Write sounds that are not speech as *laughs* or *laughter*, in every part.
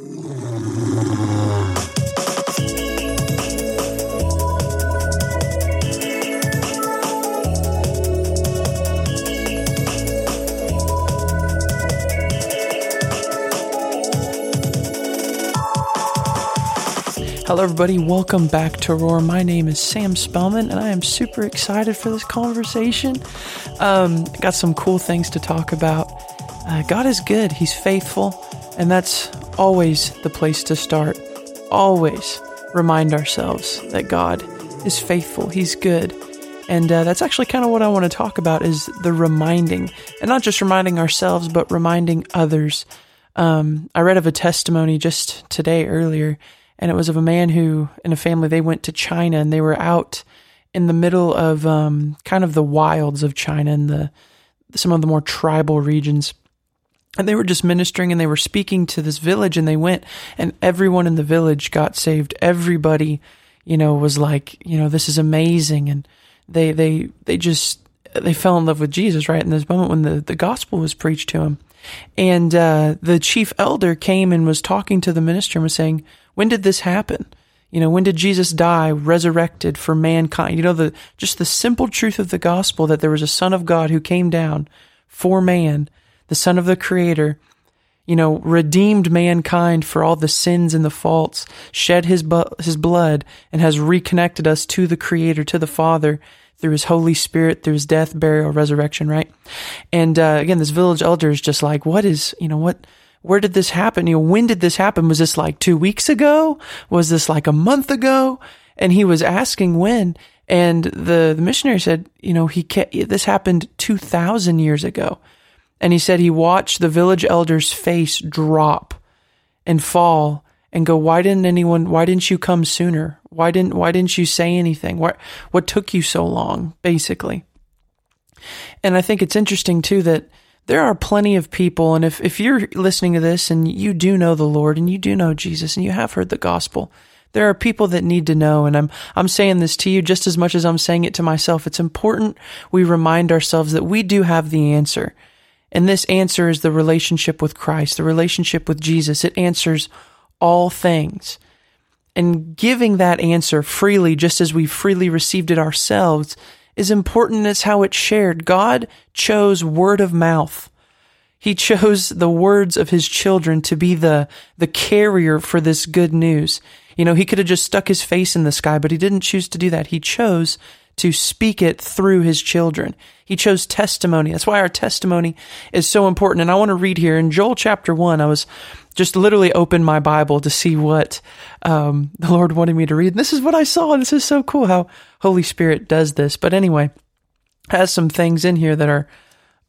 Hello, everybody. Welcome back to Roar. My name is Sam Spellman, and I am super excited for this conversation. Um, got some cool things to talk about. Uh, God is good, He's faithful, and that's always the place to start. Always remind ourselves that God is faithful, He's good. And uh, that's actually kind of what I want to talk about is the reminding, and not just reminding ourselves, but reminding others. Um, I read of a testimony just today earlier and it was of a man who in a family they went to China and they were out in the middle of um, kind of the wilds of China and the some of the more tribal regions. And they were just ministering and they were speaking to this village and they went and everyone in the village got saved. Everybody, you know, was like, you know, this is amazing. And they, they, they just, they fell in love with Jesus, right? In this moment when the, the gospel was preached to them. And, uh, the chief elder came and was talking to the minister and was saying, when did this happen? You know, when did Jesus die, resurrected for mankind? You know, the just the simple truth of the gospel that there was a son of God who came down for man, the son of the creator, you know, redeemed mankind for all the sins and the faults, shed his bu- his blood and has reconnected us to the creator, to the Father through his Holy Spirit, through his death, burial, resurrection, right? And uh, again, this village elder is just like, what is, you know, what where did this happen? You know, when did this happen? Was this like two weeks ago? Was this like a month ago? And he was asking when. And the, the missionary said, you know, he this happened 2000 years ago. And he said he watched the village elder's face drop and fall and go, why didn't anyone, why didn't you come sooner? Why didn't, why didn't you say anything? What, what took you so long, basically? And I think it's interesting too that there are plenty of people, and if, if you're listening to this and you do know the Lord and you do know Jesus and you have heard the gospel, there are people that need to know, and I'm I'm saying this to you just as much as I'm saying it to myself. It's important we remind ourselves that we do have the answer. And this answer is the relationship with Christ, the relationship with Jesus. It answers all things. And giving that answer freely, just as we freely received it ourselves, is important as how it's shared. God chose word of mouth. He chose the words of his children to be the, the carrier for this good news. You know, he could have just stuck his face in the sky, but he didn't choose to do that. He chose to speak it through his children. He chose testimony. That's why our testimony is so important. And I want to read here in Joel chapter one. I was just literally opened my Bible to see what um, the Lord wanted me to read. And this is what I saw. This is so cool how Holy Spirit does this. But anyway, has some things in here that are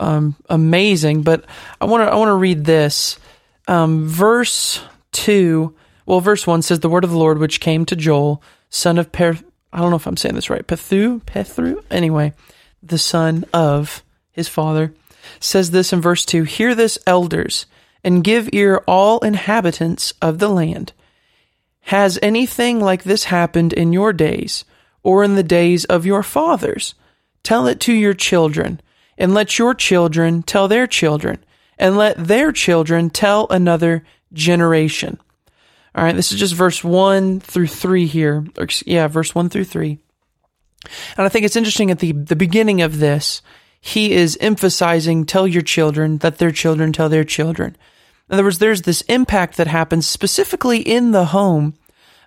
um, amazing. But I want to I want to read this um, verse two. Well, verse one says, "The word of the Lord which came to Joel, son of Per." I don't know if I'm saying this right. Pethu, Pethru. Anyway, the son of his father says this in verse two. Hear this, elders and give ear all inhabitants of the land. Has anything like this happened in your days, or in the days of your fathers? Tell it to your children, and let your children tell their children, and let their children tell another generation. All right, this is just verse 1 through 3 here. yeah, verse 1 through 3. And I think it's interesting at the, the beginning of this, he is emphasizing tell your children that their children tell their children. In other words, there's this impact that happens specifically in the home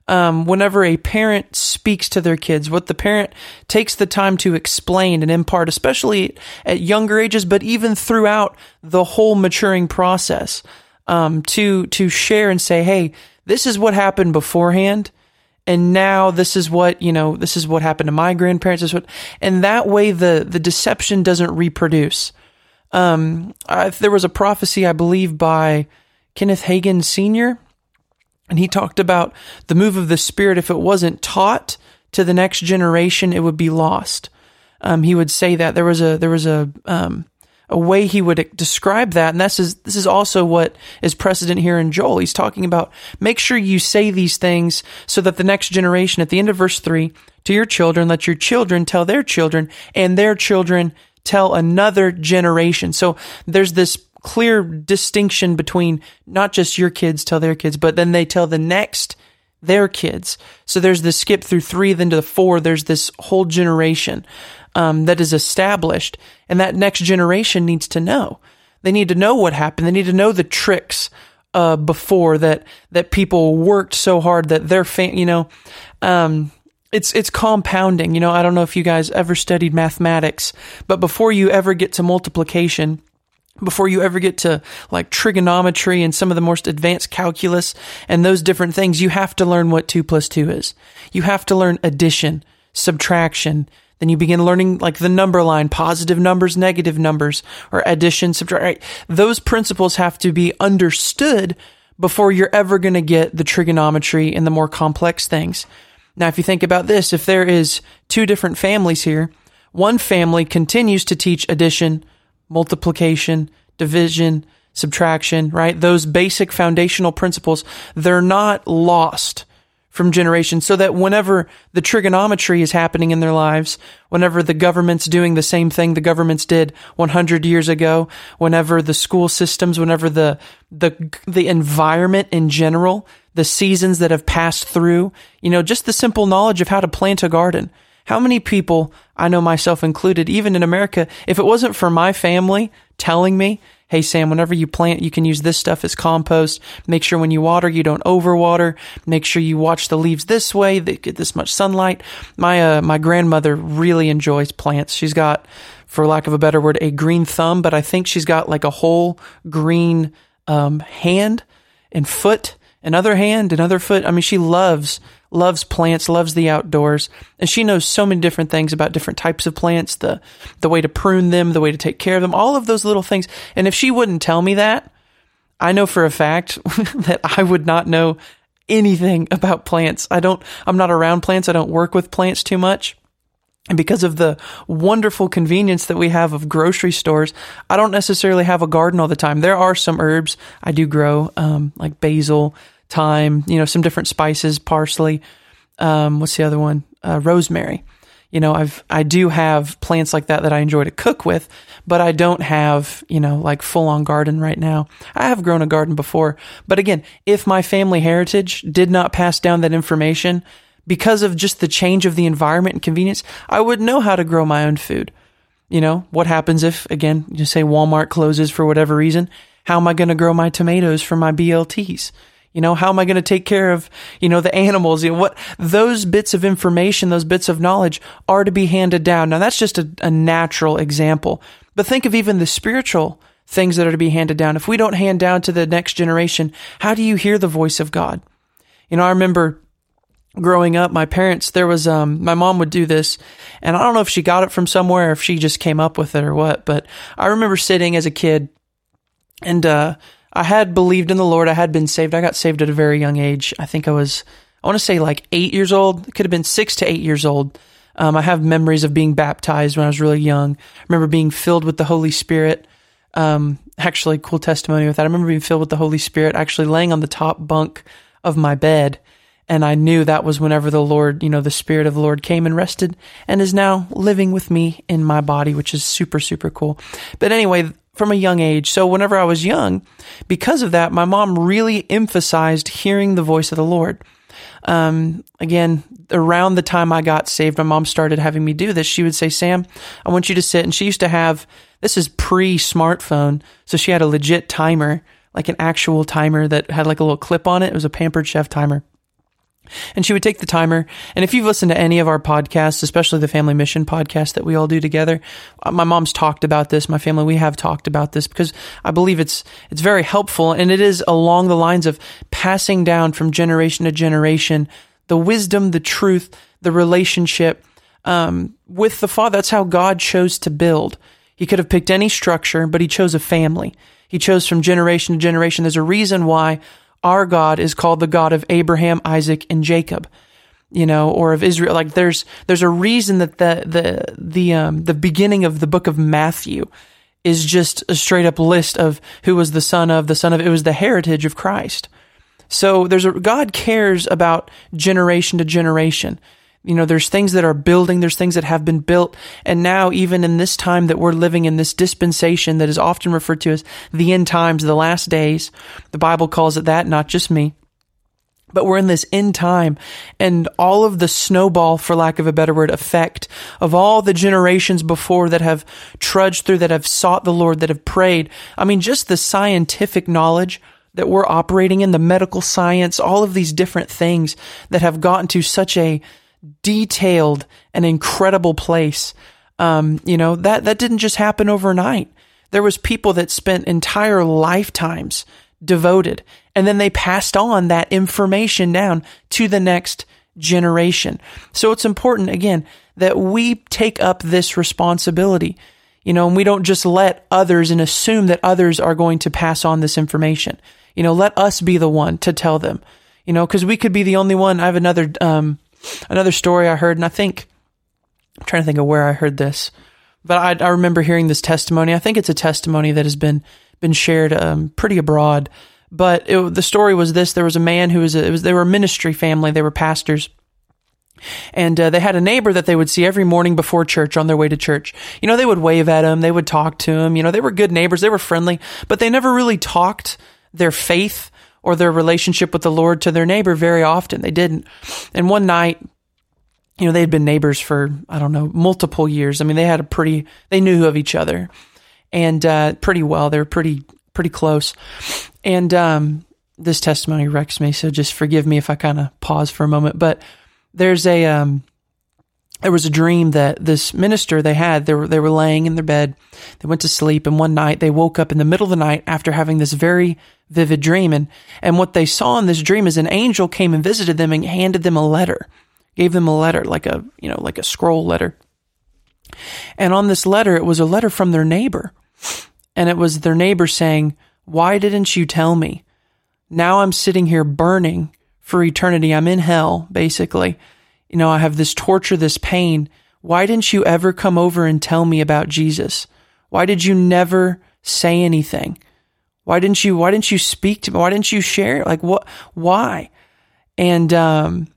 um, whenever a parent speaks to their kids, what the parent takes the time to explain and impart, especially at younger ages, but even throughout the whole maturing process, um, to to share and say, "Hey, this is what happened beforehand." and now this is what you know this is what happened to my grandparents this what and that way the the deception doesn't reproduce um I, there was a prophecy i believe by kenneth hagin senior and he talked about the move of the spirit if it wasn't taught to the next generation it would be lost um he would say that there was a there was a um a way he would describe that. And this is, this is also what is precedent here in Joel. He's talking about make sure you say these things so that the next generation, at the end of verse three, to your children, let your children tell their children and their children tell another generation. So there's this clear distinction between not just your kids tell their kids, but then they tell the next their kids. So there's this skip through three, then to the four. There's this whole generation um, that is established, and that next generation needs to know. They need to know what happened. They need to know the tricks uh, before that that people worked so hard that their fan, you know, um, it's it's compounding. You know, I don't know if you guys ever studied mathematics, but before you ever get to multiplication before you ever get to like trigonometry and some of the most advanced calculus and those different things, you have to learn what two plus two is. You have to learn addition, subtraction. Then you begin learning like the number line, positive numbers, negative numbers, or addition, subtraction. Right? Those principles have to be understood before you're ever going to get the trigonometry and the more complex things. Now, if you think about this, if there is two different families here, one family continues to teach addition, multiplication, division, subtraction, right? Those basic foundational principles, they're not lost from generation so that whenever the trigonometry is happening in their lives, whenever the government's doing the same thing the governments did 100 years ago, whenever the school systems, whenever the, the, the environment in general, the seasons that have passed through, you know, just the simple knowledge of how to plant a garden, how many people, I know myself included, even in America, if it wasn't for my family telling me, hey, Sam, whenever you plant, you can use this stuff as compost. Make sure when you water, you don't overwater. Make sure you watch the leaves this way, they get this much sunlight. My, uh, my grandmother really enjoys plants. She's got, for lack of a better word, a green thumb, but I think she's got like a whole green um, hand and foot, another hand, another foot. I mean, she loves loves plants, loves the outdoors, and she knows so many different things about different types of plants, the the way to prune them, the way to take care of them, all of those little things. And if she wouldn't tell me that, I know for a fact *laughs* that I would not know anything about plants. I don't I'm not around plants. I don't work with plants too much. And because of the wonderful convenience that we have of grocery stores, I don't necessarily have a garden all the time. There are some herbs I do grow, um, like basil, thyme, you know, some different spices, parsley. Um, what's the other one? Uh, rosemary. You know, I've I do have plants like that that I enjoy to cook with, but I don't have you know like full on garden right now. I have grown a garden before, but again, if my family heritage did not pass down that information because of just the change of the environment and convenience, I would know how to grow my own food. You know, what happens if again you say Walmart closes for whatever reason? How am I going to grow my tomatoes for my BLTs? You know, how am I going to take care of, you know, the animals? You know, what those bits of information, those bits of knowledge are to be handed down. Now that's just a, a natural example, but think of even the spiritual things that are to be handed down. If we don't hand down to the next generation, how do you hear the voice of God? You know, I remember growing up, my parents, there was, um, my mom would do this, and I don't know if she got it from somewhere, if she just came up with it or what, but I remember sitting as a kid and, uh, I had believed in the Lord. I had been saved. I got saved at a very young age. I think I was, I want to say like eight years old. It could have been six to eight years old. Um, I have memories of being baptized when I was really young. I remember being filled with the Holy Spirit. Um, actually, cool testimony with that. I remember being filled with the Holy Spirit, actually laying on the top bunk of my bed. And I knew that was whenever the Lord, you know, the Spirit of the Lord came and rested and is now living with me in my body, which is super, super cool. But anyway, from a young age. So whenever I was young, because of that, my mom really emphasized hearing the voice of the Lord. Um, again, around the time I got saved, my mom started having me do this. She would say, Sam, I want you to sit. And she used to have, this is pre smartphone. So she had a legit timer, like an actual timer that had like a little clip on it. It was a pampered chef timer. And she would take the timer. And if you've listened to any of our podcasts, especially the Family Mission podcast that we all do together, uh, my mom's talked about this. My family, we have talked about this because I believe it's, it's very helpful. And it is along the lines of passing down from generation to generation the wisdom, the truth, the relationship, um, with the Father. That's how God chose to build. He could have picked any structure, but he chose a family. He chose from generation to generation. There's a reason why our God is called the God of Abraham, Isaac, and Jacob, you know, or of Israel. Like there's there's a reason that the the the um the beginning of the book of Matthew is just a straight up list of who was the son of the son of it was the heritage of Christ. So there's a God cares about generation to generation. You know, there's things that are building, there's things that have been built. And now, even in this time that we're living in this dispensation that is often referred to as the end times, the last days, the Bible calls it that, not just me. But we're in this end time and all of the snowball, for lack of a better word, effect of all the generations before that have trudged through, that have sought the Lord, that have prayed. I mean, just the scientific knowledge that we're operating in, the medical science, all of these different things that have gotten to such a detailed and incredible place. Um, you know, that, that didn't just happen overnight. There was people that spent entire lifetimes devoted and then they passed on that information down to the next generation. So it's important again that we take up this responsibility. You know, and we don't just let others and assume that others are going to pass on this information. You know, let us be the one to tell them. You know, because we could be the only one. I have another um, Another story I heard, and I think I'm trying to think of where I heard this, but I, I remember hearing this testimony. I think it's a testimony that has been been shared um, pretty abroad. But it, the story was this: there was a man who was, a, was they were a ministry family, they were pastors. And uh, they had a neighbor that they would see every morning before church on their way to church. You know, they would wave at him, they would talk to him. You know, they were good neighbors, they were friendly, but they never really talked their faith or their relationship with the Lord to their neighbor very often. They didn't. And one night, you know, they had been neighbors for, I don't know, multiple years. I mean, they had a pretty, they knew of each other and uh, pretty well. They were pretty, pretty close. And um, this testimony wrecks me, so just forgive me if I kind of pause for a moment. But there's a, um, there was a dream that this minister they had they were they were laying in their bed they went to sleep and one night they woke up in the middle of the night after having this very vivid dream and and what they saw in this dream is an angel came and visited them and handed them a letter gave them a letter like a you know like a scroll letter and on this letter it was a letter from their neighbor and it was their neighbor saying why didn't you tell me now i'm sitting here burning for eternity i'm in hell basically you know, I have this torture, this pain. Why didn't you ever come over and tell me about Jesus? Why did you never say anything? Why didn't you, why didn't you speak to me? Why didn't you share? Like what, why? And, um,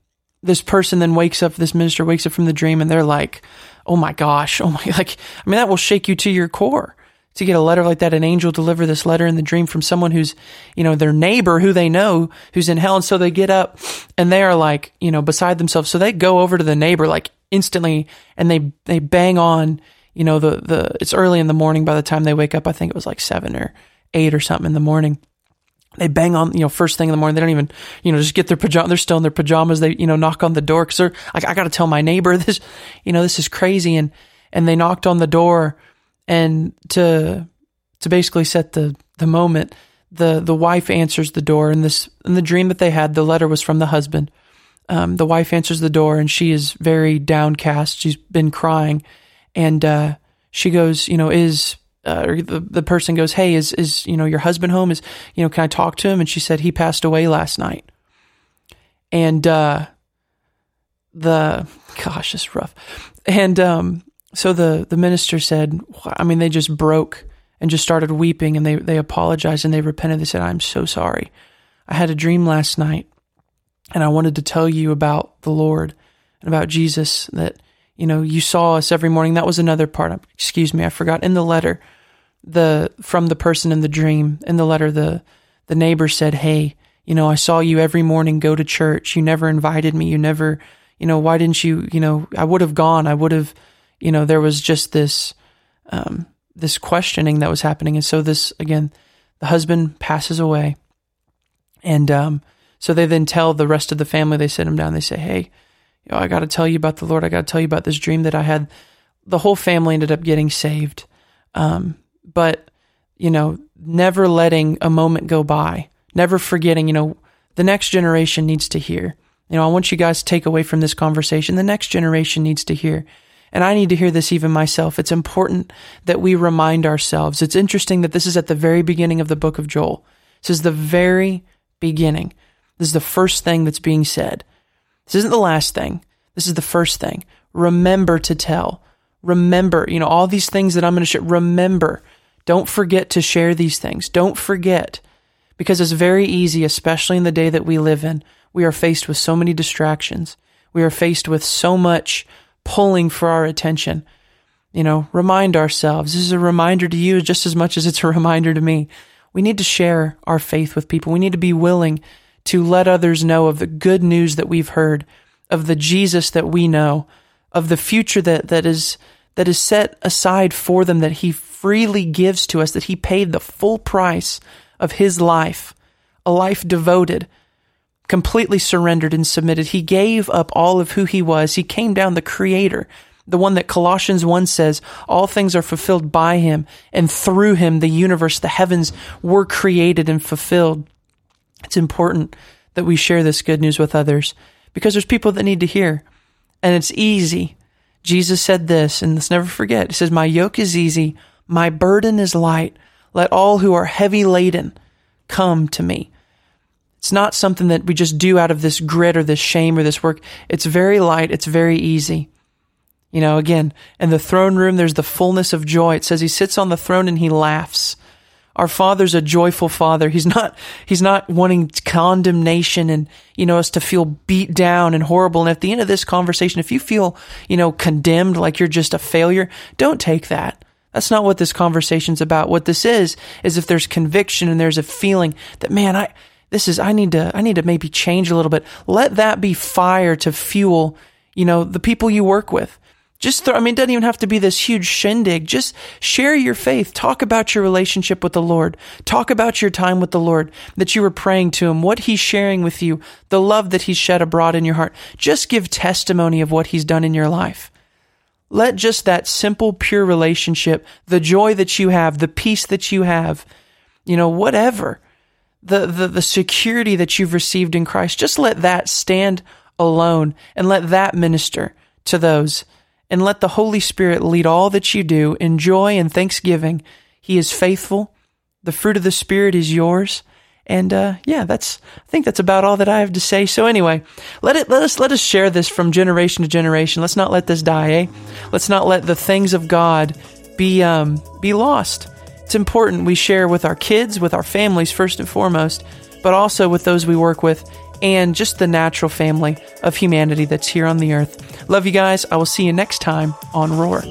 this person then wakes up, this minister wakes up from the dream and they're like, Oh my gosh. Oh my, *laughs* like, I mean, that will shake you to your core to get a letter like that, an angel deliver this letter in the dream from someone who's, you know, their neighbor who they know who's in hell. And so they get up and they are like, you know, beside themselves. So they go over to the neighbor like instantly and they, they bang on, you know, the, the, it's early in the morning by the time they wake up. I think it was like seven or eight or something in the morning. They bang on, you know, first thing in the morning. They don't even, you know, just get their pajamas. They're still in their pajamas. They, you know, knock on the door because they're like, I got to tell my neighbor *laughs* this, you know, this is crazy. And, and they knocked on the door and to to basically set the the moment the the wife answers the door and this in the dream that they had the letter was from the husband um, the wife answers the door and she is very downcast she's been crying and uh, she goes you know is uh, or the, the person goes hey is is you know your husband home is you know can i talk to him and she said he passed away last night and uh, the gosh it's rough and um, so the the minister said, I mean, they just broke and just started weeping and they they apologized and they repented. They said, I'm so sorry. I had a dream last night and I wanted to tell you about the Lord and about Jesus that you know you saw us every morning. That was another part. Excuse me, I forgot in the letter the from the person in the dream in the letter the the neighbor said, "Hey, you know, I saw you every morning go to church. You never invited me. You never, you know, why didn't you, you know, I would have gone. I would have you know, there was just this, um, this questioning that was happening. And so this, again, the husband passes away. And, um, so they then tell the rest of the family, they sit him down, they say, Hey, you know, I got to tell you about the Lord. I got to tell you about this dream that I had. The whole family ended up getting saved. Um, but, you know, never letting a moment go by, never forgetting, you know, the next generation needs to hear. You know, I want you guys to take away from this conversation. The next generation needs to hear and I need to hear this even myself. It's important that we remind ourselves. It's interesting that this is at the very beginning of the book of Joel. This is the very beginning. This is the first thing that's being said. This isn't the last thing. This is the first thing. Remember to tell. Remember, you know, all these things that I'm going to share. Remember. Don't forget to share these things. Don't forget. Because it's very easy, especially in the day that we live in. We are faced with so many distractions. we are faced with so much pulling for our attention. You know, remind ourselves. This is a reminder to you just as much as it's a reminder to me. We need to share our faith with people. We need to be willing to let others know of the good news that we've heard, of the Jesus that we know, of the future that, that is that is set aside for them that he freely gives to us, that he paid the full price of his life, a life devoted, completely surrendered and submitted. He gave up all of who he was. He came down the creator, the one that Colossians 1 says, all things are fulfilled by him, and through him the universe, the heavens were created and fulfilled. It's important that we share this good news with others because there's people that need to hear. And it's easy Jesus said this, and let's never forget. He says, My yoke is easy, my burden is light. Let all who are heavy laden come to me. It's not something that we just do out of this grit or this shame or this work. It's very light, it's very easy. You know, again, in the throne room, there's the fullness of joy. It says he sits on the throne and he laughs. Our Father's a joyful Father. He's not, He's not wanting condemnation and, you know, us to feel beat down and horrible. And at the end of this conversation, if you feel, you know, condemned, like you're just a failure, don't take that. That's not what this conversation's about. What this is, is if there's conviction and there's a feeling that, man, I, this is, I need to, I need to maybe change a little bit. Let that be fire to fuel, you know, the people you work with. Just throw, I mean, it doesn't even have to be this huge shindig. Just share your faith. Talk about your relationship with the Lord. Talk about your time with the Lord, that you were praying to Him, what He's sharing with you, the love that He's shed abroad in your heart. Just give testimony of what He's done in your life. Let just that simple, pure relationship, the joy that you have, the peace that you have, you know, whatever, the, the, the security that you've received in Christ, just let that stand alone and let that minister to those and let the Holy Spirit lead all that you do in joy and thanksgiving. He is faithful. The fruit of the Spirit is yours. And uh, yeah, that's I think that's about all that I have to say. So anyway, let it let us let us share this from generation to generation. Let's not let this die, eh? Let's not let the things of God be um, be lost. It's important we share with our kids, with our families first and foremost, but also with those we work with and just the natural family of humanity that's here on the earth. Love you guys. I will see you next time on Roar.